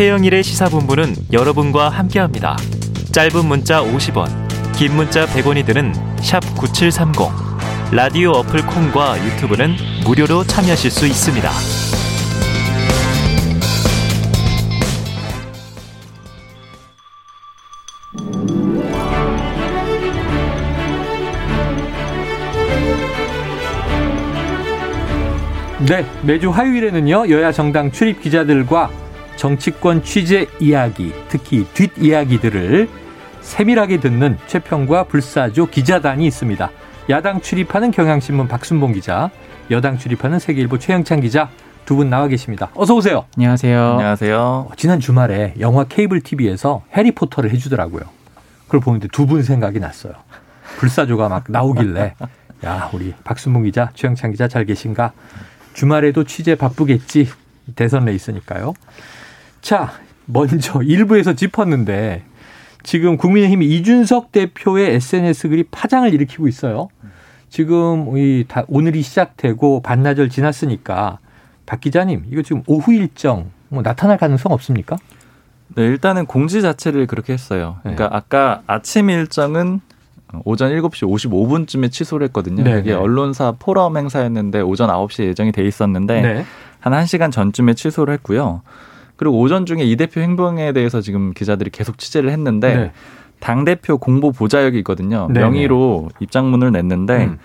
최영일의 시사본부는 여러분과 함께합니다. 짧은 문자 50원, 긴 문자 100원이 드는 9730. 라디오 어플 콩과 유튜브는 무료로 참여하실 수 있습니다. 네, 매주 화요일에는요, 여야 정당 출입 기자들과 정치권 취재 이야기, 특히 뒷이야기들을 세밀하게 듣는 최평과 불사조 기자단이 있습니다. 야당 출입하는 경향신문 박순봉 기자, 여당 출입하는 세계일보 최영찬 기자 두 분 나와 계십니다. 어서 오세요. 안녕하세요. 안녕하세요. 지난 주말에 영화 케이블 TV에서 해리포터를 해주더라고요. 그걸 보는데 두 분 생각이 났어요. 불사조가 막 나오길래 야 우리 박순봉 기자, 최영찬 기자 잘 계신가? 주말에도 취재 바쁘겠지. 대선 레이스니까요. 자, 먼저 일부에서 짚었는데 지금 국민의힘 이준석 대표의 SNS 글이 파장을 일으키고 있어요. 지금 이 다 오늘이 시작되고 반나절 지났으니까 박 기자님 이거 지금 오후 일정 뭐 나타날 가능성 없습니까? 네, 일단은 공지 자체를 그렇게 했어요. 그러니까 네. 아까 아침 일정은 오전 7시 55분쯤에 취소를 했거든요. 네, 이게 네. 언론사 포럼 행사였는데 오전 9시에 예정이 돼 있었는데 네. 한 1시간 전쯤에 취소를 했고요. 그리고 오전 중에 이 대표 행동에 대해서 지금 기자들이 계속 취재를 했는데 네. 당 대표 공보 보좌역이 있거든요. 네, 명의로 입장문을 냈는데 음.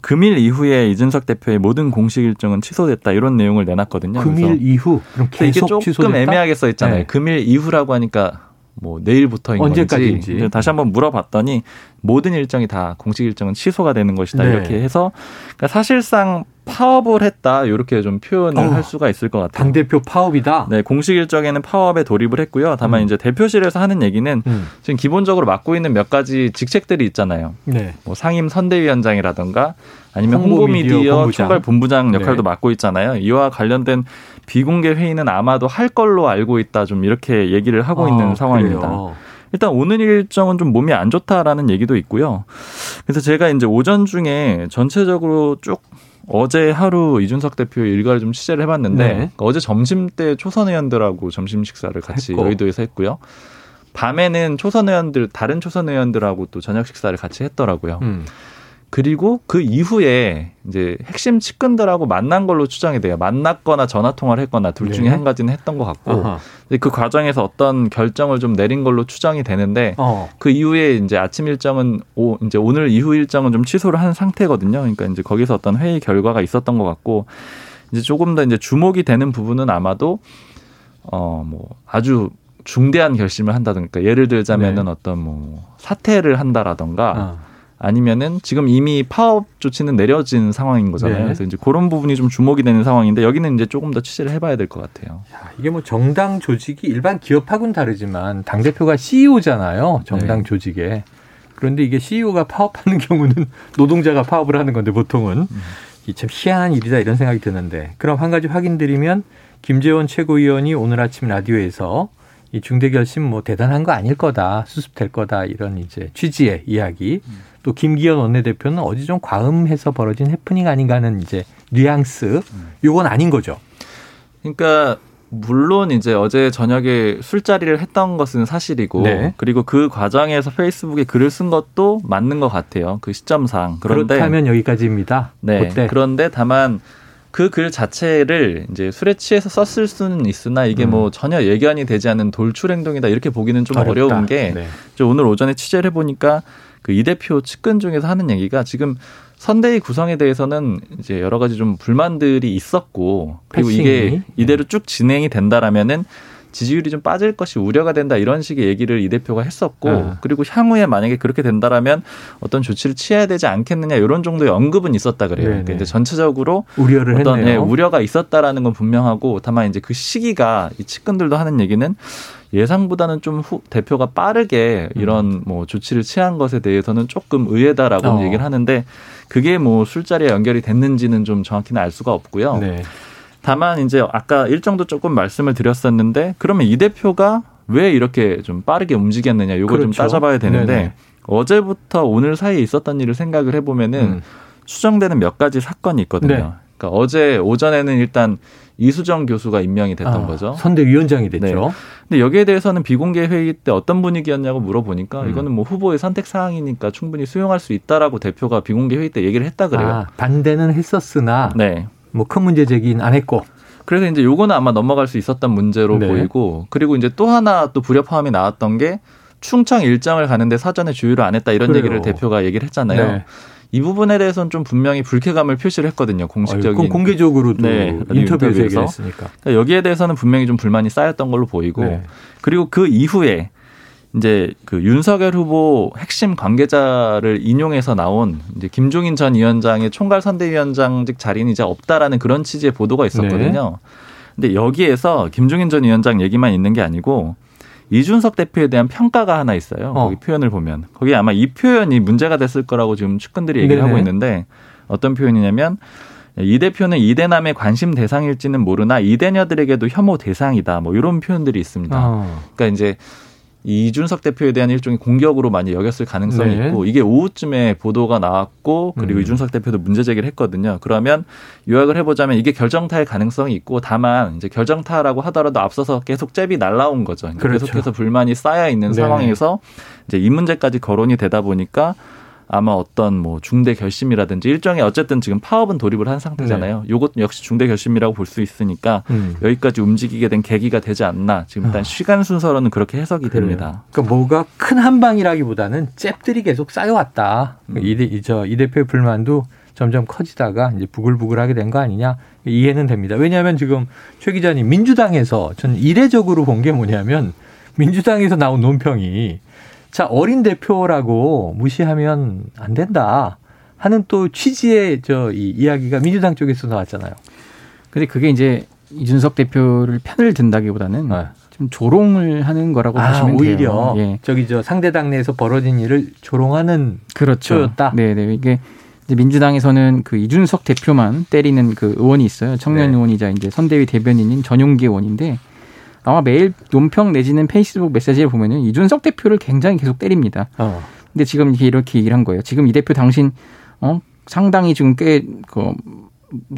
금일 이후에 이준석 대표의 모든 공식 일정은 취소됐다 이런 내용을 내놨거든요. 금일 이후 그럼 근데 이게 계속 조금 취소됐다? 애매하게 써 있잖아요. 네. 금일 이후라고 하니까 뭐 내일부터인 언제까지인지. 건지 다시 한번 물어봤더니 모든 일정이 다 공식 일정은 취소가 되는 것이다 네. 이렇게 해서 그러니까 사실상 파업을 했다 이렇게 좀 표현을 어, 할 수가 있을 것 같아요. 당 대표 파업이다. 네, 공식 일정에는 파업에 돌입을 했고요. 다만 음. 이제 대표실에서 하는 얘기는 음. 지금 기본적으로 맡고 있는 몇 가지 직책들이 있잖아요. 네. 뭐 상임 선대위원장이라든가 아니면 홍보미디어. 총괄 본부장 역할도 네. 맡고 있잖아요. 이와 관련된 비공개 회의는 아마도 할 걸로 알고 있다. 좀 이렇게 얘기를 하고 아, 있는 상황입니다. 그래요. 일단 오늘 일정은 좀 몸이 안 좋다라는 얘기도 있고요. 그래서 제가 이제 오전 중에 전체적으로 쭉 어제 하루 이준석 대표 일과를 좀 취재를 해봤는데 네. 그러니까 어제 점심 때 초선 의원들하고 점심 식사를 같이 했고. 여의도에서 했고요. 밤에는 초선 의원들 다른 초선 의원들하고 또 저녁 식사를 같이 했더라고요. 음. 그리고 그 이후에 이제 핵심 측근들하고 만난 걸로 추정이 돼요. 만났거나 전화 통화를 했거나 둘 중에 네. 한 가지는 했던 것 같고 아하. 그 과정에서 어떤 결정을 좀 내린 걸로 추정이 되는데 어. 그 이후에 이제 아침 일정은 오, 이제 오늘 이후 일정은 좀 취소를 한 상태거든요. 그러니까 이제 거기서 어떤 회의 결과가 있었던 것 같고 이제 조금 더 이제 주목이 되는 부분은 아마도 어 뭐 아주 중대한 결심을 한다든가 예를 들자면은 네. 어떤 뭐 사퇴를 한다라던가 아. 아니면은 지금 이미 파업 조치는 내려진 상황인 거잖아요. 네. 그래서 이제 그런 부분이 좀 주목이 되는 상황인데 여기는 이제 조금 더 취재를 해봐야 될 것 같아요. 야, 이게 뭐 정당 조직이 일반 기업하고는 다르지만 당 대표가 CEO잖아요. 정당 네. 조직에. 그런데 이게 CEO가 파업하는 경우는 노동자가 파업을 하는 건데 보통은 이참 희한한 일이다 이런 생각이 드는데 그럼 한 가지 확인드리면 김재원 최고위원이 오늘 아침 라디오에서 이 중대 결심 뭐 대단한 거 아닐 거다 수습될 거다 이런 이제 취지의 이야기 또 김기현 원내대표는 어디 좀 과음해서 벌어진 해프닝 아닌가 하는 이제 뉘앙스 요건 아닌 거죠. 그러니까 물론 이제 어제 저녁에 술자리를 했던 것은 사실이고 네. 그리고 그 과정에서 페이스북에 글을 쓴 것도 맞는 것 같아요. 그 시점상. 그런데 그렇다면 여기까지입니다. 네. 그때 그런데 다만 그 글 자체를 이제 술에 취해서 썼을 수는 있으나 이게 음. 뭐 전혀 예견이 되지 않는 돌출 행동이다 이렇게 보기는 좀 어렵다. 어려운 게 네. 저 오늘 오전에 취재를 해보니까 그 이 대표 측근 중에서 하는 얘기가 지금 선대위 구성에 대해서는 이제 여러 가지 좀 불만들이 있었고 그리고 패싱이. 이게 이대로 쭉 진행이 된다라면은 지지율이 좀 빠질 것이 우려가 된다 이런 식의 얘기를 이 대표가 했었고 아. 그리고 향후에 만약에 그렇게 된다라면 어떤 조치를 취해야 되지 않겠느냐 이런 정도의 언급은 있었다 그래요. 네네. 그러니까 이제 전체적으로 우려를 어떤 예, 했네요. 우려가 있었다라는 건 분명하고 다만 이제 그 시기가 이 측근들도 하는 얘기는 예상보다는 좀 후, 대표가 빠르게 이런 뭐 조치를 취한 것에 대해서는 조금 의외다라고 음. 어. 얘기를 하는데 그게 뭐 술자리에 연결이 됐는지는 좀 정확히는 알 수가 없고요. 네. 다만 이제 아까 일정도 조금 말씀을 드렸었는데 그러면 이 대표가 왜 이렇게 좀 빠르게 움직였느냐 좀 그렇죠. 따져봐야 되는데 네네. 어제부터 오늘 사이에 있었던 일을 생각을 해보면은 음. 추정되는 몇 가지 사건이 있거든요. 네. 그러니까 어제 오전에는 일단 이수정 교수가 임명이 됐던 아, 거죠. 선대위원장이 됐죠. 네. 근데 여기에 대해서는 비공개 회의 때 어떤 분위기였냐고 물어보니까 음. 이거는 뭐 후보의 선택 사항이니까 충분히 수용할 수 있다라고 대표가 비공개 회의 때 얘기를 했다 그래요. 아, 반대는 했었으나 네. 뭐 큰 문제 제기는 안 했고. 그래서 이제 요거는 아마 넘어갈 수 있었던 문제로 네. 보이고 그리고 이제 또 하나 또 불협화음이 나왔던 게 충청 일정을 가는데 사전에 주의를 안 했다 이런 그래요. 얘기를 대표가 얘기를 했잖아요. 네. 이 부분에 대해서는 좀 분명히 불쾌감을 표시를 했거든요. 아유, 공식적인. 그건 공개적으로도 네, 인터뷰에서. 그러니까 여기에 대해서는 분명히 좀 불만이 쌓였던 걸로 보이고 네. 그리고 그 이후에 이제 그 윤석열 후보 핵심 관계자를 인용해서 나온 이제 김종인 전 위원장의 총괄 선대위원장직 자리는 이제 없다라는 그런 취지의 보도가 있었거든요. 근데 여기에서 김종인 전 위원장 얘기만 있는 게 아니고 이준석 대표에 대한 평가가 하나 있어요. 어. 거기 표현을 보면 거기 아마 이 표현이 문제가 됐을 거라고 지금 측근들이 얘기를 네네. 하고 있는데 어떤 표현이냐면 이 대표는 이대남의 관심 대상일지는 모르나 이대녀들에게도 혐오 대상이다. 뭐 이런 표현들이 있습니다. 어. 그러니까 이제 이준석 대표에 대한 일종의 공격으로 많이 여겼을 가능성이 네. 있고 이게 오후쯤에 보도가 나왔고 그리고 음. 이준석 대표도 문제 제기를 했거든요. 그러면 요약을 해보자면 이게 결정타의 가능성이 있고 다만 이제 결정타라고 하더라도 앞서서 계속 잽이 날라온 거죠. 그러니까 그렇죠. 계속해서 불만이 쌓여 있는 네. 상황에서 이제 이 문제까지 거론이 되다 보니까 아마 어떤 뭐 중대 결심이라든지 일종의 어쨌든 지금 파업은 돌입을 한 상태잖아요. 요것 역시 중대 결심이라고 볼 수 있으니까 음. 여기까지 움직이게 된 계기가 되지 않나. 지금 일단 아. 시간 순서로는 그렇게 해석이 됩니다. 그러니까 뭐가 큰 한방이라기보다는 잽들이 계속 쌓여왔다. 음. 이, 대, 이, 저, 이 대표의 불만도 점점 커지다가 이제 부글부글하게 된 거 아니냐 이해는 됩니다. 왜냐하면 지금 최 기자님 민주당에서 전 이례적으로 본 게 뭐냐면 민주당에서 나온 논평이 자 어린 대표라고 무시하면 안 된다 하는 또 취지의 저 이 이야기가 민주당 쪽에서 나왔잖아요. 근데 그게 이제 이준석 대표를 편을 든다기보다는 네. 좀 조롱을 하는 거라고 아 보시면 오히려 돼요. 예. 저기 저 상대 당 내에서 벌어진 일을 조롱하는 그렇죠. 표였다? 네 네. 이게 이제 민주당에서는 그 이준석 대표만 때리는 그 의원이 있어요. 청년 네. 의원이자 이제 선대위 대변인인 전용기 의원인데 아마 매일 논평 내지는 페이스북 메시지를 보면은 이준석 대표를 굉장히 계속 때립니다. 어. 근데 지금 이렇게 이렇게 얘기를 한 거예요. 지금 이 대표 당신 어 상당히 지금 꽤그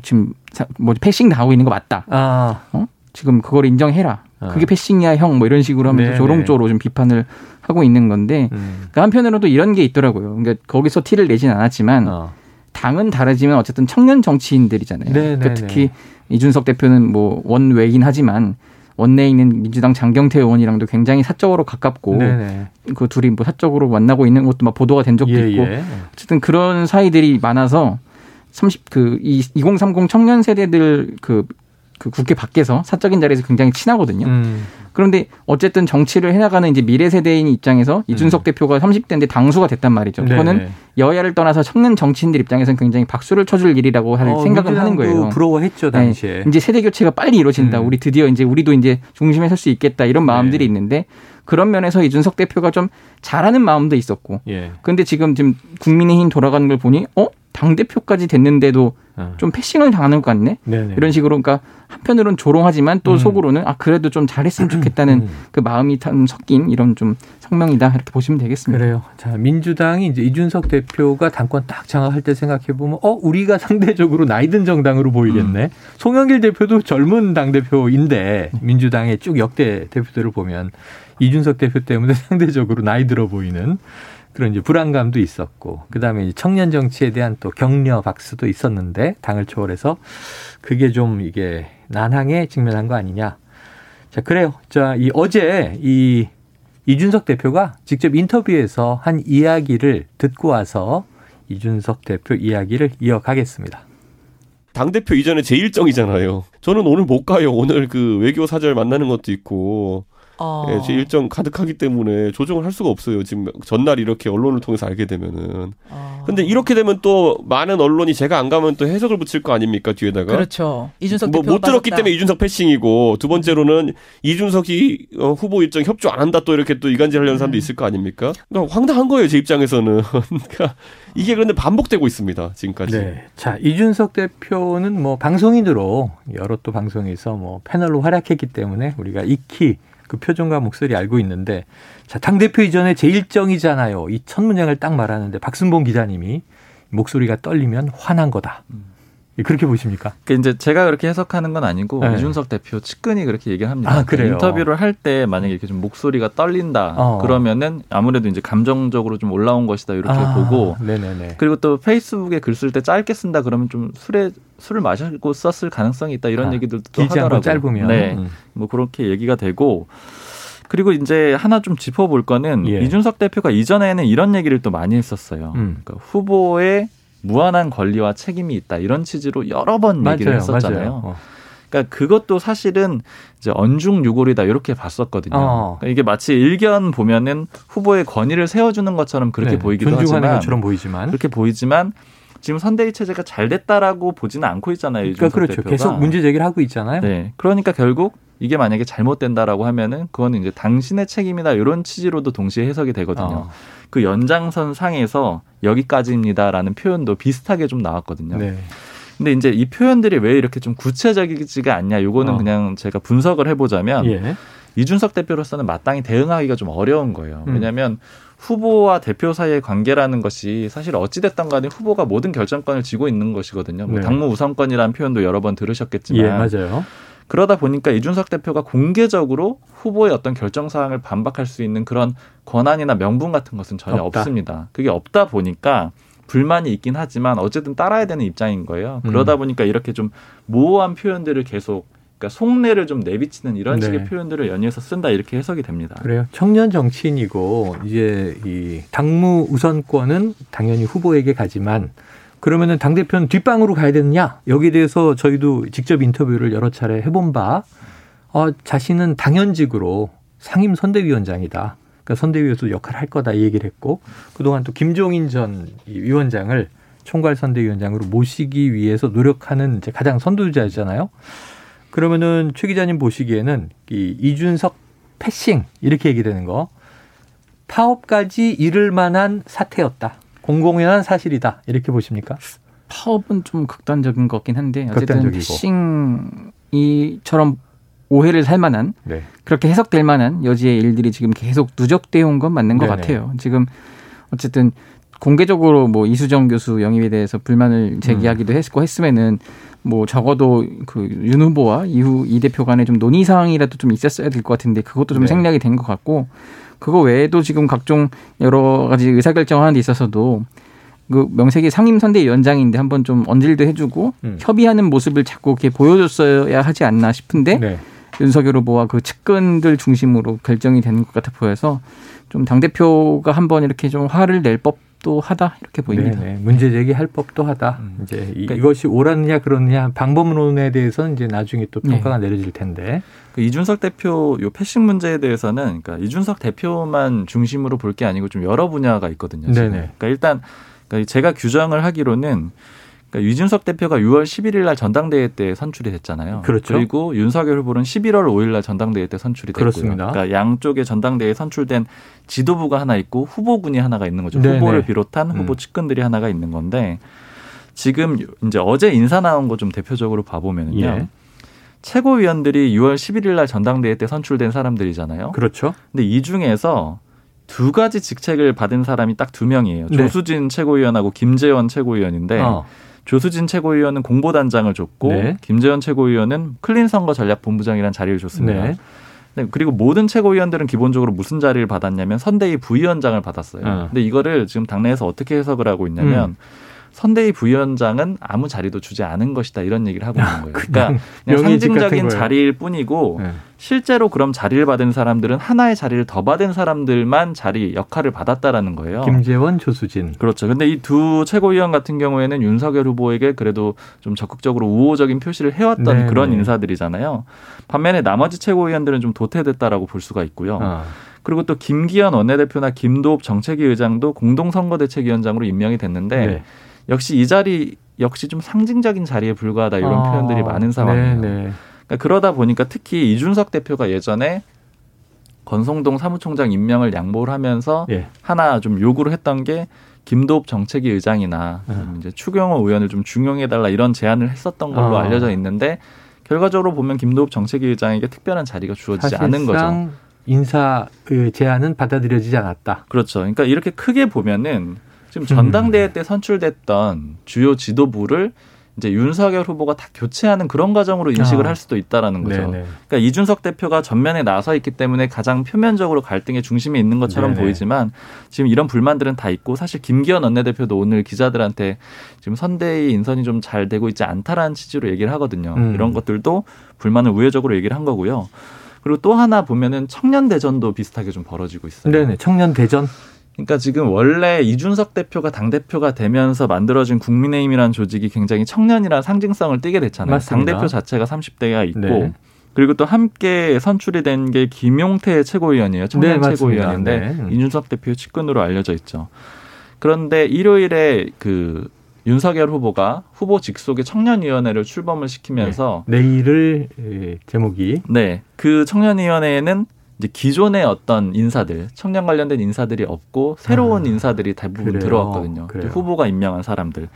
지금 사- 뭐 패싱 당하고 있는 거 맞다. 아 어? 지금 그걸 인정해라. 어. 그게 패싱이야 형 뭐 이런 식으로 하면서 네네. 조롱조로 좀 비판을 하고 있는 건데 음. 그러니까 한편으로는 또 이런 게 있더라고요. 그러니까 거기서 티를 내진 않았지만 어. 당은 다르지만 어쨌든 청년 정치인들이잖아요. 네네네. 그러니까 특히 이준석 대표는 뭐 원외긴 하지만 원내에 있는 민주당 장경태 의원이랑도 굉장히 사적으로 가깝고 네네. 그 둘이 뭐 사적으로 만나고 있는 것도 막 보도가 된 적도 예, 있고 예. 어쨌든 그런 사이들이 많아서 30그2030 청년 세대들 그, 그 국회 밖에서 사적인 자리에서 굉장히 친하거든요. 음. 그런데 어쨌든 정치를 해나가는 이제 미래 세대인 입장에서 이준석 대표가 30대인데 당수가 됐단 말이죠. 그거는 음. 네네. 여야를 떠나서 청년 정치인들 입장에서는 굉장히 박수를 쳐줄 일이라고 할 어, 생각을 하는 거예요. 부러워했죠 당시에. 네, 이제 세대 교체가 빨리 이루어진다. 음. 우리 드디어 이제 우리도 이제 중심에 설 수 있겠다 이런 마음들이 네. 있는데 그런 면에서 이준석 대표가 좀 잘하는 마음도 있었고. 예. 근데 지금 지금 국민의힘 돌아가는 걸 보니 어? 당 대표까지 됐는데도 어. 좀 패싱을 당하는 것 같네. 네네. 이런 식으로 그러니까 한편으로는 조롱하지만 또 음. 속으로는 아 그래도 좀 잘했으면 좋겠다는 음. 그 마음이 참 섞인 이런 좀 성명이다 이렇게 보시면 되겠습니다. 그래요. 자 민주당이 이제 이준석 대표가 당권 딱 장악할 때 생각해 보면 어 우리가 상대적으로 나이든 정당으로 보이겠네. 음. 송영길 대표도 젊은 당 대표인데 민주당의 쭉 역대 대표들을 보면 이준석 대표 때문에 상대적으로 나이 들어 보이는 그런 이제 불안감도 있었고 그다음에 청년 정치에 대한 또 격려 박수도 있었는데 당을 초월해서 그게 좀 이게 난항에 직면한 거 아니냐. 자 그래요. 자 이 어제 이 이준석 대표가 직접 인터뷰에서 한 이야기를 듣고 와서 이준석 대표 이야기를 이어가겠습니다. 당대표 이전에 제 일정이잖아요. 저는 오늘 못 가요. 오늘 그 외교 사절 만나는 것도 있고. 어. 예, 제 일정 가득하기 때문에 조정을 할 수가 없어요. 지금 전날 이렇게 언론을 통해서 알게 되면은. 어. 근데 이렇게 되면 또 많은 언론이 제가 안 가면 또 해석을 붙일 거 아닙니까 뒤에다가. 그렇죠. 이준석 뭐 대표 못 들었기 때문에 이준석 패싱이고 두 번째로는 이준석이 어, 후보 일정 협조 안 한다 또 이렇게 또 이간질하려는 사람도 음. 있을 거 아닙니까? 그러니까 황당한 거예요 제 입장에서는. 그러니까 이게 그런데 반복되고 있습니다 지금까지. 네. 자, 이준석 대표는 뭐 방송인으로 여러 또 방송에서 뭐 패널로 활약했기 때문에 우리가 익히 그 표정과 목소리 알고 있는데 자, 당대표 이전에 제 일정이잖아요. 이 첫 문장을 딱 말하는데 박순봉 기자님이 목소리가 떨리면 화난 거다. 그렇게 보십니까? 그 이제 제가 그렇게 해석하는 건 아니고 네. 이준석 대표 측근이 그렇게 얘기를 합니다. 아, 그래요? 인터뷰를 할 때 만약에 이렇게 좀 목소리가 떨린다 어. 그러면은 아무래도 이제 감정적으로 좀 올라온 것이다 이렇게 아, 보고 네네네. 그리고 또 페이스북에 글 쓸 때 짧게 쓴다 그러면 좀 술에 술을 마시고 썼을 가능성이 있다 이런 아, 얘기들도 하더라고요. 짧으면. 네, 음. 뭐 그렇게 얘기가 되고 그리고 이제 하나 좀 짚어볼 거는 예. 이준석 대표가 이전에는 이런 얘기를 또 많이 했었어요. 음. 그러니까 후보의 무한한 권리와 책임이 있다 이런 취지로 여러 번 얘기를 맞아요, 했었잖아요. 맞아요. 어. 그러니까 그것도 사실은 이제 언중유골이다 이렇게 봤었거든요. 어. 그러니까 이게 마치 일견 보면은 후보의 권위를 세워주는 것처럼 그렇게 네, 보이기도 존중하는 하지만 것처럼 보이지만. 그렇게 보이지만 지금 선대위 체제가 잘 됐다라고 보지는 않고 있잖아요. 그러니까 그렇죠. 대표가. 계속 문제 제기를 하고 있잖아요. 네. 그러니까 결국 이게 만약에 잘못된다라고 하면은 그거는 이제 당신의 책임이다 이런 취지로도 동시에 해석이 되거든요. 어. 그 연장선 상에서 여기까지입니다라는 표현도 비슷하게 좀 나왔거든요. 네. 근데 이제 이 표현들이 왜 이렇게 좀 구체적이지가 않냐? 요거는 어. 그냥 제가 분석을 해보자면 예. 이준석 대표로서는 마땅히 대응하기가 좀 어려운 거예요. 음. 왜냐하면 후보와 대표 사이의 관계라는 것이 사실 어찌됐든 간에 후보가 모든 결정권을 쥐고 있는 것이거든요. 뭐 네. 당무 우선권이라는 표현도 여러 번 들으셨겠지만 예, 맞아요. 그러다 보니까 이준석 대표가 공개적으로 후보의 어떤 결정 사항을 반박할 수 있는 그런 권한이나 명분 같은 것은 전혀 없다. 없습니다. 그게 없다 보니까 불만이 있긴 하지만 어쨌든 따라야 되는 입장인 거예요. 그러다 음. 보니까 이렇게 좀 모호한 표현들을 계속 그러니까 속내를 좀 내비치는 이런 네. 식의 표현들을 연이어서 쓴다 이렇게 해석이 됩니다. 그래요. 청년 정치인이고 이제 이 당무 우선권은 당연히 후보에게 가지만 그러면은 당 대표는 뒷방으로 가야 되느냐? 여기에 대해서 저희도 직접 인터뷰를 여러 차례 해본 바 어, 자신은 당연직으로 상임 선대위원장이다. 그러니까 선대위에서 역할을 할 거다 이 얘기를 했고 그동안 또 김종인 전이 위원장을 총괄 선대위원장으로 모시기 위해서 노력하는 이제 가장 선두주자잖아요. 그러면은 최 기자님 보시기에는 이 이준석 패싱 이렇게 얘기되는 거 파업까지 이를 만한 사태였다. 공공연한 사실이다. 이렇게 보십니까? 파업은 좀 극단적인 것 같긴 한데 어쨌든. 패싱이처럼 오해를 살 만한 네. 그렇게 해석될 만한 여지의 일들이 지금 계속 누적되어 온 건 맞는 것 네네. 같아요. 지금 어쨌든 공개적으로 뭐 이수정 교수 영입에 대해서 불만을 음. 제기하기도 했고 했으면은 뭐 적어도 그 윤 후보와 이후 이 대표 간에 좀 논의 사항이라도 좀 있었어야 될 것 같은데 그것도 좀 네. 생략이 된 것 같고 그거 외에도 지금 각종 여러 가지 의사결정하는 데 있어서도 그 명색이 상임선대 위원장인데 한번 좀 언질도 해주고 음. 협의하는 모습을 자꾸 이렇게 보여줬어야 하지 않나 싶은데 네. 윤석열 후보와 그 측근들 중심으로 결정이 되는 것 같아 보여서 좀 당 대표가 한번 이렇게 좀 화를 낼 법 도 하다 이렇게 보입니다. 네, 네. 문제 제기할 법도 하다. 음. 이제 이- 그러니까 이것이 옳았느냐 그렇느냐 방법론에 대해서는 이제 나중에 또 평가가 내려질 텐데. 그 이준석 대표 요 패싱 문제에 대해서는 그러니까 이준석 대표만 중심으로 볼 게 아니고 좀 여러 분야가 있거든요. 네네. 그러니까 일단 그러니까 제가 규정을 하기로는 그러니까 이준석 대표가 6월 11일 날 전당대회 때 선출이 됐잖아요. 그렇죠. 리고 윤석열 후보는 11월 5일 날 전당대회 때 선출이 됐고요. 그렇습니다. 그러니까 양쪽의 전당대회에 선출된 지도부가 하나 있고 후보군이 하나가 있는 거죠. 네네. 후보를 비롯한 후보 음. 측근들이 하나가 있는 건데 지금 이제 어제 인사 나온 거 좀 대표적으로 봐보면요. 예. 최고위원들이 6월 11일 날 전당대회 때 선출된 사람들이잖아요. 그렇죠. 근데 이 중에서 두 가지 직책을 받은 사람이 딱 두 명이에요. 네. 조수진 최고위원하고 김재원 최고위원인데 어. 조수진 최고위원은 공보단장을 줬고 네. 김재원 최고위원은 클린 선거 전략 본부장이라는 자리를 줬습니다. 네. 네, 그리고 모든 최고위원들은 기본적으로 무슨 자리를 받았냐면 선대위 부위원장을 받았어요. 어. 근데 이거를 지금 당내에서 어떻게 해석을 하고 있냐면 음. 선대위 부위원장은 아무 자리도 주지 않은 것이다 이런 얘기를 하고 있는 거예요. 그러니까 그냥 상징적인. 자리일 뿐이고 네. 실제로 그럼 자리를 받은 사람들은 하나의 자리를 더 받은 사람들만 자리 역할을 받았다라는 거예요. 김재원, 조수진. 그렇죠. 근데 이 두 최고위원 같은 경우에는 윤석열 후보에게 그래도 좀 적극적으로 우호적인 표시를 해왔던 네, 그런 네. 인사들이잖아요. 반면에 나머지 최고위원들은 좀 도태됐다라고 볼 수가 있고요. 어. 그리고 또 김기현 원내대표나 김도읍 정책위 의장도 공동선거대책위원장으로 임명이 됐는데 네. 역시 이 자리 역시 좀 상징적인 자리에 불과하다 이런 아, 표현들이 많은 상황이에요. 네, 네. 그러니까 그러다 보니까 특히 이준석 대표가 예전에 건성동 사무총장 임명을 양보를 하면서 예. 하나 좀 요구를 했던 게 김도읍 정책위 의장이나 음. 좀 이제 추경호 의원을 좀 중용해 달라 이런 제안을 했었던 걸로 아. 알려져 있는데 결과적으로 보면 김도읍 정책위 의장에게 특별한 자리가 주어지지 않은 거죠. 인사 그 제안은 받아들여지지 않았다. 그렇죠. 그러니까 이렇게 크게 보면은 음. 지금 전당대회 때 선출됐던 주요 지도부를 이제 윤석열 후보가 다 교체하는 그런 과정으로 인식을 아. 할 수도 있다라는 거죠. 네네. 그러니까 이준석 대표가 전면에 나서 있기 때문에 가장 표면적으로 갈등의 중심에 있는 것처럼 네네. 보이지만 지금 이런 불만들은 다 있고 사실 김기현 원내대표도 오늘 기자들한테 지금 선대위 인선이 좀 잘 되고 있지 않다라는 취지로 얘기를 하거든요. 음. 이런 것들도 불만을 우회적으로 얘기를 한 거고요. 그리고 또 하나 보면은 청년 대전도 비슷하게 좀 벌어지고 있어요. 네네. 청년 대전. 그러니까 지금 원래 이준석 대표가 당 대표가 되면서 만들어진 국민의힘이라는 조직이 굉장히 청년이라는 상징성을 띠게 됐잖아요. 당 대표 자체가 30대가 있고 네. 그리고 또 함께 선출이 된 게 김용태 최고위원이에요. 청년 네. 최고위원인데 네. 음. 이준석 대표 측근으로 알려져 있죠. 그런데 일요일에 그 윤석열 후보가 후보 직속의 청년위원회를 출범을 시키면서 내일을 예, 제목이 네. 그 청년위원회에는 이제 기존의 어떤 인사들, 청년 관련된 인사들이 없고 새로운 아, 인사들이 대부분 그래요. 들어왔거든요. 후보가 임명한 사람들.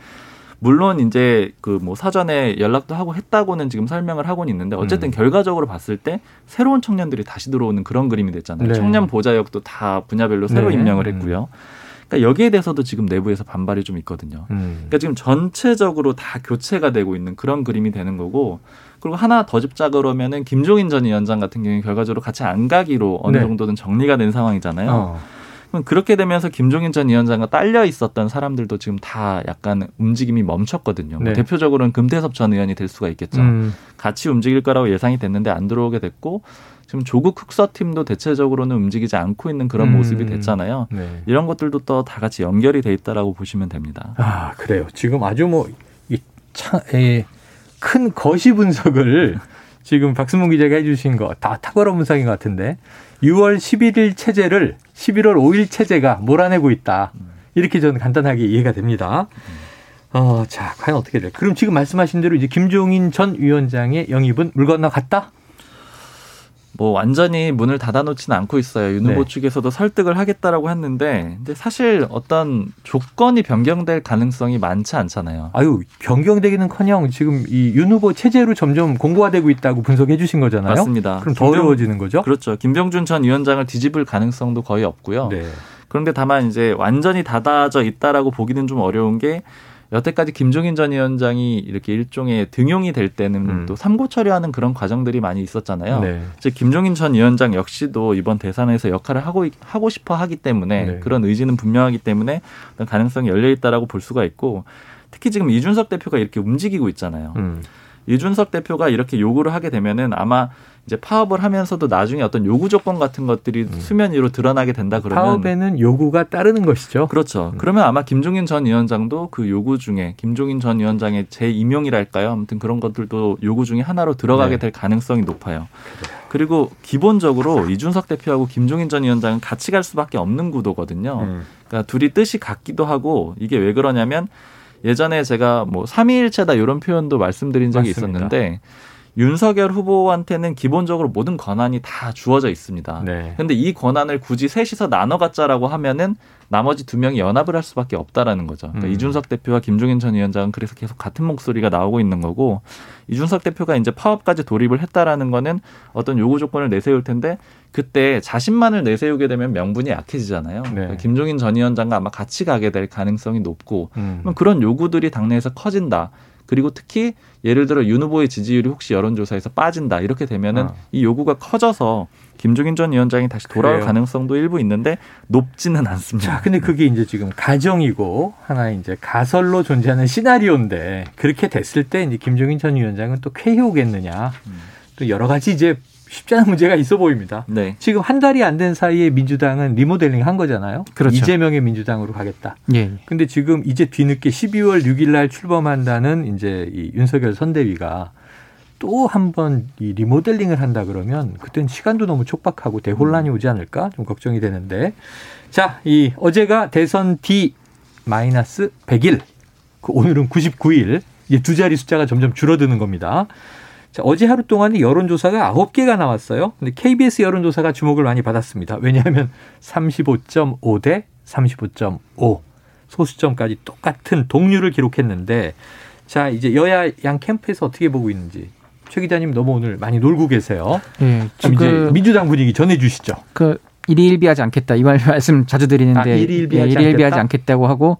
물론 이제 그 뭐 사전에 연락도 하고 했다고는 지금 설명을 하고는 있는데 어쨌든 음. 결과적으로 봤을 때 새로운 청년들이 다시 들어오는 그런 그림이 됐잖아요. 네. 청년 보좌역도 다 분야별로 새로 네. 임명을 음. 했고요. 그러니까 여기에 대해서도 지금 내부에서 반발이 좀 있거든요. 음. 그러니까 지금 전체적으로 다 교체가 되고 있는 그런 그림이 되는 거고 그리고 하나 더 짚자 그러면은 김종인 전 위원장 같은 경우에 결과적으로 같이 안 가기로 어느 네. 정도는 정리가 된 상황이잖아요. 어. 그럼 그렇게 되면서 김종인 전 위원장과 딸려 있었던 사람들도 지금 다 약간 움직임이 멈췄거든요. 뭐 네. 대표적으로는 금태섭 전 의원이 될 수가 있겠죠. 음. 같이 움직일 거라고 예상이 됐는데 안 들어오게 됐고 지금 조국 흑서팀도 대체적으로는 움직이지 않고 있는 그런 음. 모습이 됐잖아요. 네. 이런 것들도 또 다 같이 연결이 돼 있다라고 보시면 됩니다. 아 그래요. 지금 아주 뭐이큰 거시 분석을 지금 박수문 기자가 해주신 거 다 탁월한 분석인 것 같은데 6월 11일 체제를 11월 5일 체제가 몰아내고 있다. 이렇게 저는 간단하게 이해가 됩니다. 어, 자, 과연 어떻게 될까? 그럼 지금 말씀하신 대로 이제 김종인 전 위원장의 영입은 물 건너 갔다? 뭐 완전히 문을 닫아놓지는 않고 있어요. 윤 후보 네. 측에서도 설득을 하겠다라고 했는데, 근데 사실 어떤 조건이 변경될 가능성이 많지 않잖아요. 아유, 변경되기는커녕 지금 이 윤 후보 체제로 점점 공고화되고 있다고 분석해 주신 거잖아요. 맞습니다. 그럼 더 김병- 어려워지는 거죠? 그렇죠. 김병준 전 위원장을 뒤집을 가능성도 거의 없고요. 네. 그런데 다만 이제 완전히 닫아져 있다라고 보기는 좀 어려운 게 여태까지 김종인 전 위원장이 이렇게 일종의 등용이 될 때는 음. 또 삼고 처리하는 그런 과정들이 많이 있었잖아요. 네. 즉 김종인 전 위원장 역시도 이번 대선에서 역할을 하고 하고 싶어 하기 때문에 네. 그런 의지는 분명하기 때문에 가능성이 열려 있다라고 볼 수가 있고 특히 지금 이준석 대표가 이렇게 움직이고 있잖아요. 음. 이준석 대표가 이렇게 요구를 하게 되면은 아마 이제 파업을 하면서도 나중에 어떤 요구 조건 같은 것들이 수면 위로 드러나게 된다 그러면 음. 파업에는 요구가 따르는 것이죠. 그렇죠. 그러면 아마 김종인 전 위원장도 그 요구 중에 김종인 전 위원장의 재임용이랄까요? 아무튼 그런 것들도 요구 중에 하나로 들어가게 네. 될 가능성이 높아요. 그리고 기본적으로 이준석 대표하고 김종인 전 위원장은 같이 갈 수밖에 없는 구도거든요. 음. 그러니까 둘이 뜻이 같기도 하고 이게 왜 그러냐면 예전에 제가 뭐 삼위일체다 이런 표현도 말씀드린 적이 맞습니다. 있었는데 윤석열 후보한테는 기본적으로 모든 권한이 다 주어져 있습니다. 네. 근데 이 권한을 굳이 셋이서 나눠 갖자라고 하면은 나머지 두 명이 연합을 할 수밖에 없다라는 거죠. 그러니까 음. 이준석 대표와 김종인 전 위원장은 그래서 계속 같은 목소리가 나오고 있는 거고 이준석 대표가 이제 파업까지 돌입을 했다라는 거는 어떤 요구 조건을 내세울 텐데 그때 자신만을 내세우게 되면 명분이 약해지잖아요. 그러니까 김종인 전 위원장과 아마 같이 가게 될 가능성이 높고 음. 그런 요구들이 당내에서 커진다. 그리고 특히 예를 들어 윤 후보의 지지율이 혹시 여론조사에서 빠진다 이렇게 되면은 아. 이 요구가 커져서 김종인 전 위원장이 다시 돌아올 그래요. 가능성도 일부 있는데 높지는 않습니다. 자, 근데 그게 이제 지금 가정이고 하나 이제 가설로 존재하는 시나리오인데 그렇게 됐을 때 이제 김종인 전 위원장은 또 쾌히 오겠느냐. 또 여러 가지 이제 쉽지 않은 문제가 있어 보입니다. 네. 지금 한 달이 안 된 사이에 민주당은 리모델링 한 거잖아요. 그렇죠. 이재명의 민주당으로 가겠다. 예. 근데 지금 이제 뒤늦게 12월 6일 날 출범한다는 이제 이 윤석열 선대위가 또 한 번 이 리모델링을 한다 그러면 그땐 시간도 너무 촉박하고 대혼란이 오지 않을까 좀 걱정이 되는데 자, 이 어제가 대선 D 마이너스 100일. 그 오늘은 99일. 이제 두 자리 숫자가 점점 줄어드는 겁니다. 자, 어제 하루 동안에 여론조사가 9개가 나왔어요. 근데 KBS 여론조사가 주목을 많이 받았습니다. 왜냐하면 35.5 대 35.5 소수점까지 똑같은 동률을 기록했는데 자, 이제 여야 양 캠프에서 어떻게 보고 있는지 최 기자님 너무 오늘 많이 놀고 계세요. 예. 좀 이제 그, 민주당 분위기 전해 주시죠. 그 일희일비하지 않겠다. 이말 말씀 자주 드리는데 아, 일희일비하지 예, 일희일비하지 않겠다? 않겠다고 하고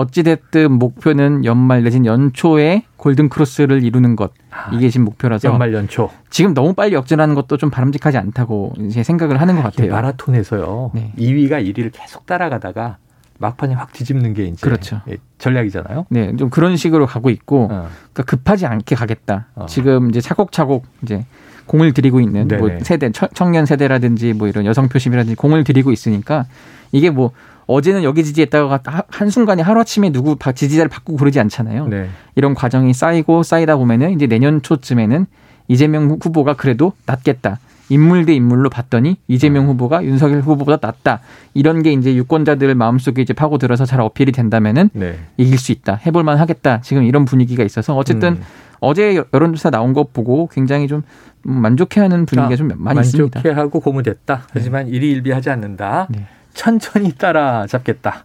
어찌됐든 목표는 연말 내진 연초에 골든 크로스를 이루는 것 이게 지금 목표라서 연말 연초 지금 너무 빨리 역전하는 것도 좀 바람직하지 않다고 이제 생각을 하는 것 같아요. 마라톤에서요. 네. 2위가 1위를 계속 따라가다가 막판에 확 뒤집는 게 이제 그렇죠. 예, 전략이잖아요. 네, 좀 그런 식으로 가고 있고 어. 그러니까 급하지 않게 가겠다. 어. 지금 이제 차곡차곡 이제 공을 들이고 있는 뭐 네네. 세대 청- 청년 세대라든지 뭐 이런 여성 표심이라든지 공을 들이고 있으니까 이게 뭐 어제는 여기 지지했다가 하- 한순간에 하루아침에 누구 바- 지지자를 바꾸고 그러지 않잖아요. 네. 이런 과정이 쌓이고 쌓이다 보면은 이제 내년 초쯤에는 이재명 후- 후보가 그래도 낫겠다. 인물 대 인물로 봤더니 이재명 후보가 윤석열 후보보다 낫다. 이런 게 이제 유권자들 마음속에 이제 파고들어서 잘 어필이 된다면은 네. 이길 수 있다. 해볼 만 하겠다. 지금 이런 분위기가 있어서 어쨌든 음. 어제 여- 여론조사 나온 것 보고 굉장히 좀 만족해하는 분위기가 아, 좀 많이 있습니다. 만족해하고 고무됐다. 하지만 일희일비하지 않는다. 네. 천천히 따라잡겠다.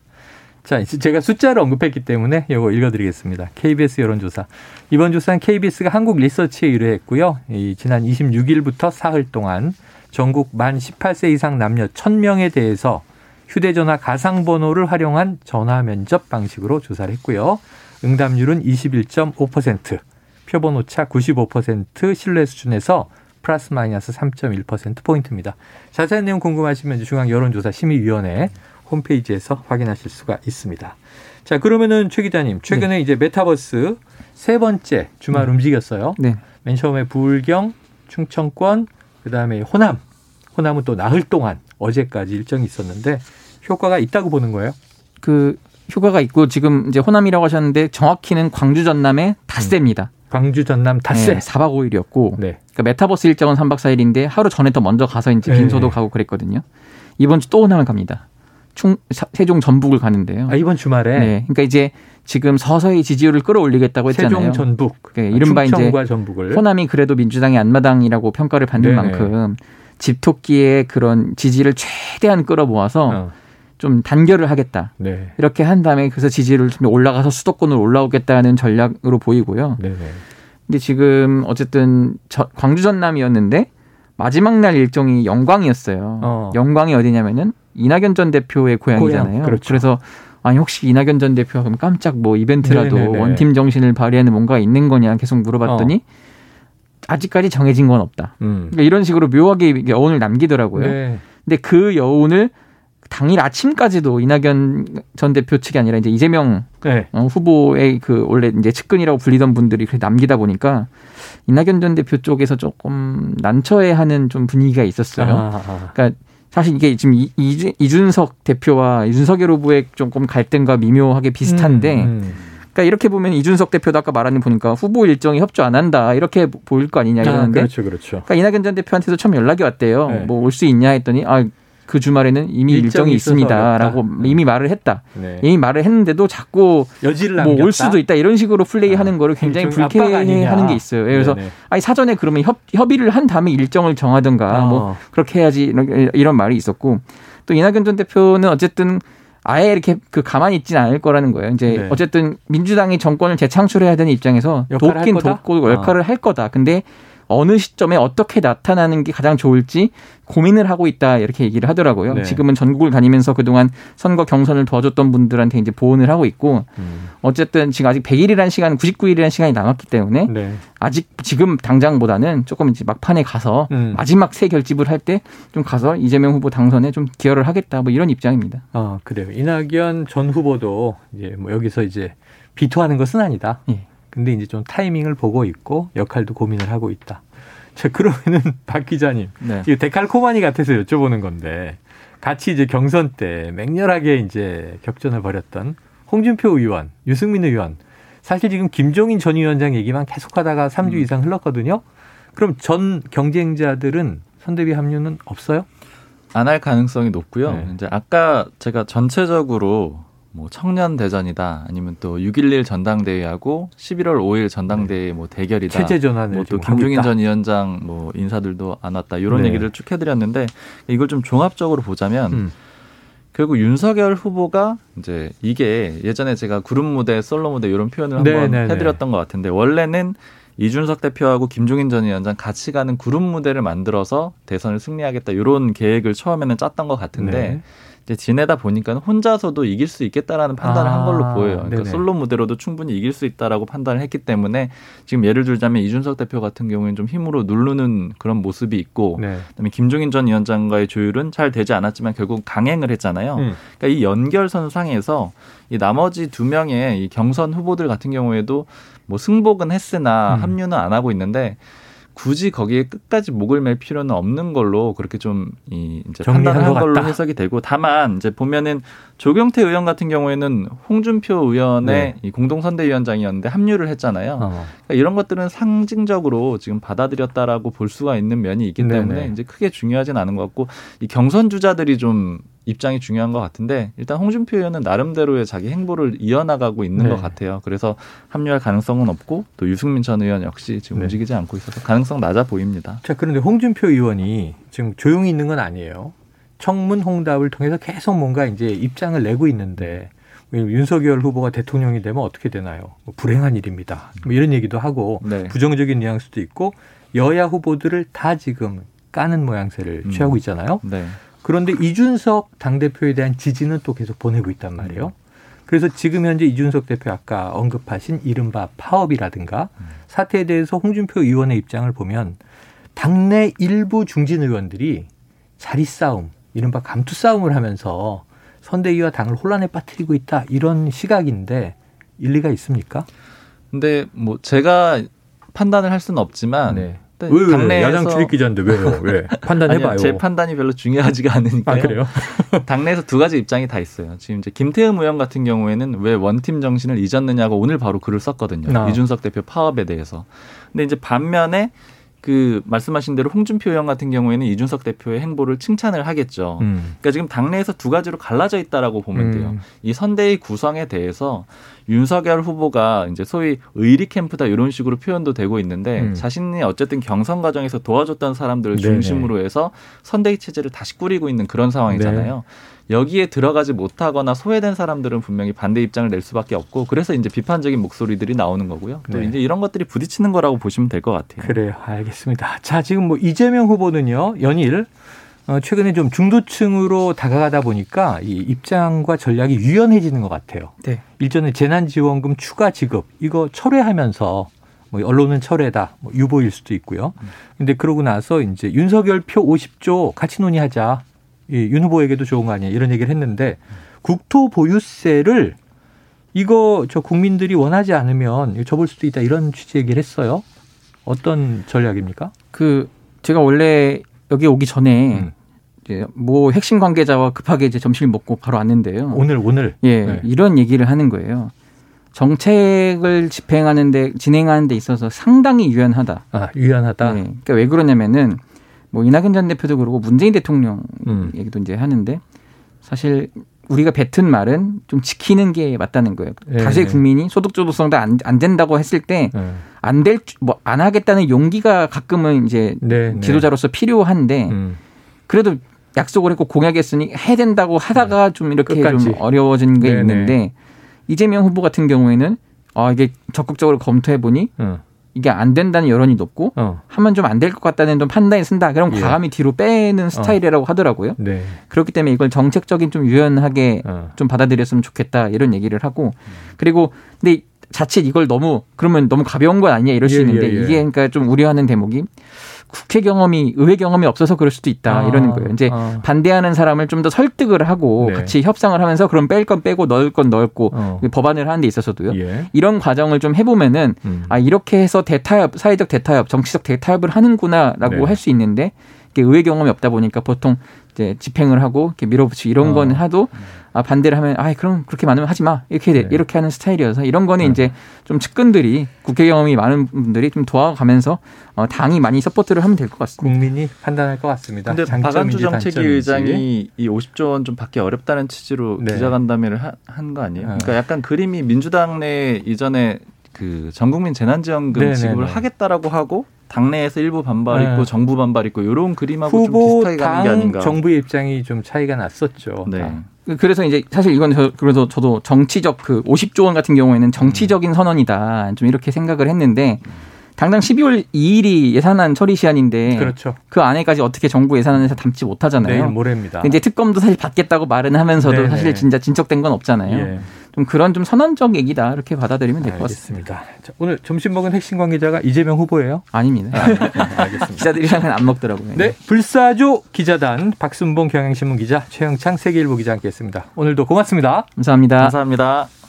자, 제가 숫자를 언급했기 때문에 이거 읽어드리겠습니다. KBS 여론조사. 이번 조사는 KBS가 한국 리서치에 의뢰했고요. 이 지난 26일부터 사흘 동안 전국 만 18세 이상 남녀 1000명에 대해서 휴대전화 가상번호를 활용한 전화 면접 방식으로 조사를 했고요. 응답률은 21.5%, 표본 오차 95% 신뢰 수준에서 플러스 마이너스 3.1% 포인트입니다. 자세한 내용 궁금하시면 중앙 여론조사 심의위원회 홈페이지에서 확인하실 수가 있습니다. 자, 그러면은 최 기자님, 최근에 이제 메타버스 세 번째 주말 움직였어요. 네. 맨 처음에 불경, 충청권, 그다음에 호남. 호남은 또 나흘 동안 어제까지 일정이 있었는데 효과가 있다고 보는 거예요. 그 효과가 있고 지금 이제 호남이라고 하셨는데 정확히는 광주 전남의 닷새입니다. 광주 전남 닷새. 네, 4박 5일이었고 네. 그러니까 메타버스 일정은 3박 4일인데 하루 전에 더 먼저 가서 이제 네. 빈소도 가고 그랬거든요. 이번 주또 호남을 갑니다. 충 사- 세종 전북을 가는데요. 아, 이번 주말에 네. 그러니까 이제 지금 서서히 지지율을 끌어올리겠다고 했잖아요. 세종 전북, 네, 이른바 이제 전북을 호남이 그래도 민주당의 안마당이라고 평가를 받는 네네. 만큼 집토끼의 그런 지지를 최대한 끌어모아서 어, 좀 단결을 하겠다. 네. 이렇게 한 다음에 그래서 지지를 좀 올라가서 수도권으로 올라오겠다는 전략으로 보이고요. 네, 네. 근데 지금 어쨌든 저- 광주 전남이었는데 마지막 날 일정이 영광이었어요. 어. 영광이 어디냐면은 이낙연 전 대표의 고향이잖아요. 고향, 그렇죠. 래서 아니 혹시 이낙연 전 대표가 그럼 깜짝 뭐 이벤트라도 네네네. 원팀 정신을 발휘하는 뭔가 있는 거냐 계속 물어봤더니 아직까지 정해진 건 없다. 음. 그러니까 이런 식으로 묘하게 여운을 남기더라고요. 네. 근데 그 여운을 당일 아침까지도 이낙연 전 대표 측이 아니라 이제 이재명 네. 어, 후보의 그 원래 이제 측근이라고 불리던 분들이 그렇게 남기다 보니까 이낙연 전 대표 쪽에서 조금 난처해하는 좀 분위기가 있었어요. 아, 아. 그러니까 사실 이게 지금 이- 이준석 대표와 윤석열 후보의 조금 갈등과 미묘하게 비슷한데, 음, 음. 그러니까 이렇게 보면 이준석 대표도 아까 말하는 거 보니까 후보 일정이 협조 안 한다 이렇게 보일 거 아니냐 아, 이러는데, 그렇죠, 그렇죠. 그러니까 이낙연 전 대표한테도 처음 연락이 왔대요. 네. 뭐올 수 있냐 했더니 아. 그 주말에는 이미 일정이 일정이 있습니다라고. 음. 이미 말을 했다. 네. 이미 말을 했는데도 자꾸 여지를 뭐. 올 수도 있다 이런 식으로 플레이하는 아, 거를 굉장히. 불쾌해하는 게 있어요. 그래서 네네. 아니 사전에 그러면 협, 협의를 한 다음에 일정을 정하든가 어. 뭐 그렇게 해야지 이런, 이런 말이 있었고 또 이낙연 전 대표는 어쨌든 아예 이렇게 그 가만히 있지는 않을 거라는 거예요. 이제 네. 어쨌든 민주당이 정권을 재창출해야 되는 입장에서 돕긴? 돕고 역할을 할 거다. 근데 어느 시점에 어떻게 나타나는 게 가장 좋을지 고민을 하고 있다 이렇게 얘기를 하더라고요. 네. 지금은 전국을 다니면서 그동안 선거 경선을 도와줬던 분들한테 이제 보온을 하고 있고 음. 어쨌든 지금 아직 100일이라는 시간, 99일이라는 시간이 남았기 때문에 네. 아직 지금 당장보다는 조금 이제 막판에 가서 음. 마지막 새 결집을 할 때 좀 가서 이재명 후보 당선에 좀 기여를 하겠다 뭐 이런 입장입니다. 아, 그래요. 이낙연 전 후보도 이제 뭐 여기서 이제 비토하는 것은 아니다. 예. 근데 이제 좀 타이밍을 보고 있고 역할도 고민을 하고 있다. 자, 그러면은 박 기자님. 네. 이거 데칼코마니 같아서 여쭤보는 건데 같이 이제 경선 때 맹렬하게 이제 격전을 벌였던 홍준표 의원, 유승민 의원. 사실 지금 김종인 전 위원장 얘기만 계속하다가 3주 이상 흘렀거든요. 그럼 전 경쟁자들은 선대위 합류는 없어요? 안 할 가능성이 높고요. 네. 이제 아까 제가 전체적으로 뭐 청년 대전이다 아니면 또 6.11 전당대회하고 11월 5일 전당대회 뭐 대결이다. 체제 전환을 뭐또 지금 하고 김종인. 전 위원장 뭐 인사들도 안 왔다 이런 네. 얘기를 쭉 해드렸는데 이걸 좀 종합적으로 보자면 음. 결국 윤석열 후보가 이제 이게 예전에 제가 그룹 무대, 솔로 무대 이런 표현을 네, 한번 네, 네. 해드렸던 것 같은데 원래는 이준석 대표하고 김종인 전 위원장 같이 가는 그룹 무대를 만들어서 대선을 승리하겠다 이런 계획을 처음에는 짰던 것 같은데 네. 이제 지내다 보니까 혼자서도 이길 수 있겠다라는 판단을 아, 한 걸로 보여요. 그러니까 네네. 솔로 무대로도 충분히 이길 수 있다라고 판단을 했기 때문에 지금 예를 들자면 이준석 대표 같은 경우에는 좀 힘으로 누르는 그런 모습이 있고 네. 그다음에 김종인 전 위원장과의 조율은 잘 되지 않았지만 결국 강행을 했잖아요. 음. 그러니까 이 연결선 상에서 이 나머지 두 명의 이 경선 후보들 같은 경우에도 뭐 승복은 했으나 음. 합류는 안 하고 있는데 굳이 거기에 끝까지 목을 맬 필요는 없는 걸로 그렇게 좀 이 이제 정리한 판단을 한것 걸로 같다. 해석이 되고 다만 이제 보면은 조경태 의원 같은 경우에는 홍준표 의원의 네. 이 공동선대위원장이었는데 합류를 했잖아요. 어. 그러니까 이런 것들은 상징적으로 지금 받아들였다라고 볼 수가 있는 면이 있기 네네. 때문에 이제 크게 중요하진 않은 것 같고 이 경선 주자들이 좀 입장이 중요한 것 같은데 일단 홍준표 의원은 나름대로의 자기 행보를 이어나가고 있는 네. 것 같아요. 그래서 합류할 가능성은 없고 또 유승민 전 의원 역시 지금 네. 움직이지 않고 있어서 가능성 낮아 보입니다. 자, 그런데 홍준표 의원이 지금 조용히 있는 건 아니에요. 청문 홍답을 통해서 계속 뭔가 이제 입장을 내고 있는데 왜냐면 윤석열 후보가 대통령이 되면 어떻게 되나요? 뭐 불행한 일입니다. 뭐 이런 얘기도 하고 네. 부정적인 뉘앙스도 있고 여야 후보들을 다 지금 까는 모양새를 음. 취하고 있잖아요. 네. 그런데 이준석 당대표에 대한 지지는 또 계속 보내고 있단 말이에요. 그래서 지금 현재 이준석 대표 아까 언급하신 이른바 파업이라든가 사태에 대해서 홍준표 의원의 입장을 보면 당내 일부 중진 의원들이 자리 싸움, 이른바 감투 싸움을 하면서 선대위와 당을 혼란에 빠뜨리고 있다 이런 시각인데 일리가 있습니까? 근데 뭐 제가 판단을 할 수는 없지만 네. 왜, 왜, 당내에서 야당 출입 기자인데 왜요? 왜? 판단해봐요. 제 판단이 별로 중요하지가 않으니까요. 아 그래요? 당내에서 두 가지 입장이 다 있어요. 지금 이제 김태흠 의원 같은 경우에는 왜 원팀 정신을 잊었느냐고 오늘 바로 글을 썼거든요. 아. 이준석 대표 파업에 대해서. 근데 이제 반면에 그 말씀하신 대로 홍준표 의원 같은 경우에는 이준석 대표의 행보를 칭찬을 하겠죠. 음. 그러니까 지금 당내에서 두 가지로 갈라져 있다라고 보면 돼요. 음. 이 선대위 구성에 대해서 윤석열 후보가 이제 소위 의리 캠프다 이런 식으로 표현도 되고 있는데 음. 자신이 어쨌든 경선 과정에서 도와줬던 사람들을. 중심으로 해서 선대위 체제를 다시 꾸리고 있는 그런 상황이잖아요. 네. 여기에 들어가지 못하거나 소외된 사람들은 분명히 반대 입장을 낼 수밖에 없고 그래서 이제 비판적인 목소리들이 나오는 거고요. 또 네. 이제 이런 것들이 부딪히는 거라고 보시면 될 것 같아요. 그래요. 알겠습니다. 자, 지금 뭐 이재명 후보는요, 연일, 어, 최근에 좀 중도층으로 다가가다 보니까 이 입장과 전략이 유연해지는 것 같아요. 네. 일전에 재난지원금 추가 지급, 이거 철회하면서 뭐 언론은 철회다, 뭐 유보일 수도 있고요. 근데 그러고 나서 이제 윤석열 표 50조 같이 논의하자. 이윤 후보에게도 좋은 거 아니야. 이런 얘기를 했는데 국토 보유세를 이거 저 국민들이 원하지 않으면 접을 수도 있다. 이런 취지 얘기를 했어요. 어떤 전략입니까? 그 제가 원래 여기 오기 전에 음. 이제 뭐 핵심 관계자와 급하게 이제 점심을 먹고 바로 왔는데요. 오늘 오늘 예, 네. 이런 얘기를 하는 거예요. 정책을 집행하는데 진행하는 데 있어서 상당히 유연하다. 아, 유연하다. 네, 그러니까 왜 그러냐면은 뭐 이낙연 전 대표도 그러고 문재인 대통령 음. 얘기도 이제 하는데 사실 우리가 뱉은 말은 좀 지키는 게 맞다는 거예요. 네, 다수의 네. 국민이 소득주도성도 안, 안 된다고 했을 때 네. 안될 뭐 안 하겠다는 용기가 가끔은 이제 네, 네. 지도자로서 필요한데 음. 그래도 약속을 했고 공약했으니 해야 된다고 하다가 좀 이렇게 네. 끝까지. 좀 어려워진 게 네네. 있는데 이재명 후보 같은 경우에는 아 이게 적극적으로 검토해 보니 어. 이게 안 된다는 여론이 높고 어. 하면 좀 안 될 것 같다는 좀 판단이 쓴다. 그럼 예. 과감히 뒤로 빼는 스타일이라고 하더라고요. 네. 그렇기 때문에 이걸 정책적인 좀 유연하게 어. 좀 받아들였으면 좋겠다 이런 얘기를 하고 그리고 근데 자칫 이걸 너무 그러면 너무 가벼운 건 아니냐 이럴 수 예, 있는데 예, 예. 이게 그러니까 좀 우려하는 대목이 국회 경험이 의회 경험이 없어서 그럴 수도 있다 아, 이러는 거예요. 이제 아. 반대하는 사람을 좀 더 설득을 하고 네. 같이 협상을 하면서 그럼 뺄 건 빼고 넣을 건 넣고 어. 법안을 하는 데 있어서도요. 예. 이런 과정을 좀 해보면은 음. 아 이렇게 해서 대타협 사회적 대타협 정치적 대타협을 하는구나라고 네. 할수 있는데 이게 의회 경험이 없다 보니까 보통 이제 집행을 하고 이렇게 밀어붙이고 이런 어. 거는 하도 아 반대를 하면 아 그럼 그렇게 많으면 하지 마 이렇게 돼. 네. 이렇게 하는 스타일이어서 이런 거는 네. 이제 좀 측근들이 국회 경험이 많은 분들이 좀 도와가면서 어, 당이 많이 서포트를 하면 될 것 같습니다. 국민이 판단할 것 같습니다. 근데 박완주 정책위. 의장이 이 50조 원 좀 받기 어렵다는 취지로 네. 기자간담회를 한 거 아니에요? 아. 그러니까 약간 그림이 민주당 내 이전에 그 전국민 재난지원금 네네네. 지급을 하겠다라고 하고 당내에서 일부 반발 네. 있고 정부 반발 있고 이런 그림하고 좀 후보 비슷하게 가는 게당 아닌가. 정부의 입장이 좀 차이가 났었죠. 네. 다. 그래서 이제 사실 이건 저, 그래서 저도 정치적 그 50조 원 같은 경우에는 정치적인 선언이다 좀 이렇게 생각을 했는데 당장 12월 2일이 예산안 처리 시한인데 그렇죠. 그 안에까지 어떻게 정부 예산안에서 담지 못하잖아요. 내일 모레입니다. 근데 이제 특검도 사실 받겠다고 말은 하면서도 네네. 사실 진짜 진척된 건 없잖아요. 예. 좀 그런 좀 선언적 얘기다 이렇게 받아들이면 될 것 같습니다. 알겠습니다. 자, 오늘 점심 먹은 핵심 관계자가 이재명 후보예요. 아닙니다. 알겠습니다. 기자들이랑은 안 먹더라고요. 네, 불사조 기자단 박순봉 경향신문 기자 최영창 세계일보 기자 함께했습니다. 오늘도 고맙습니다. 감사합니다. 감사합니다.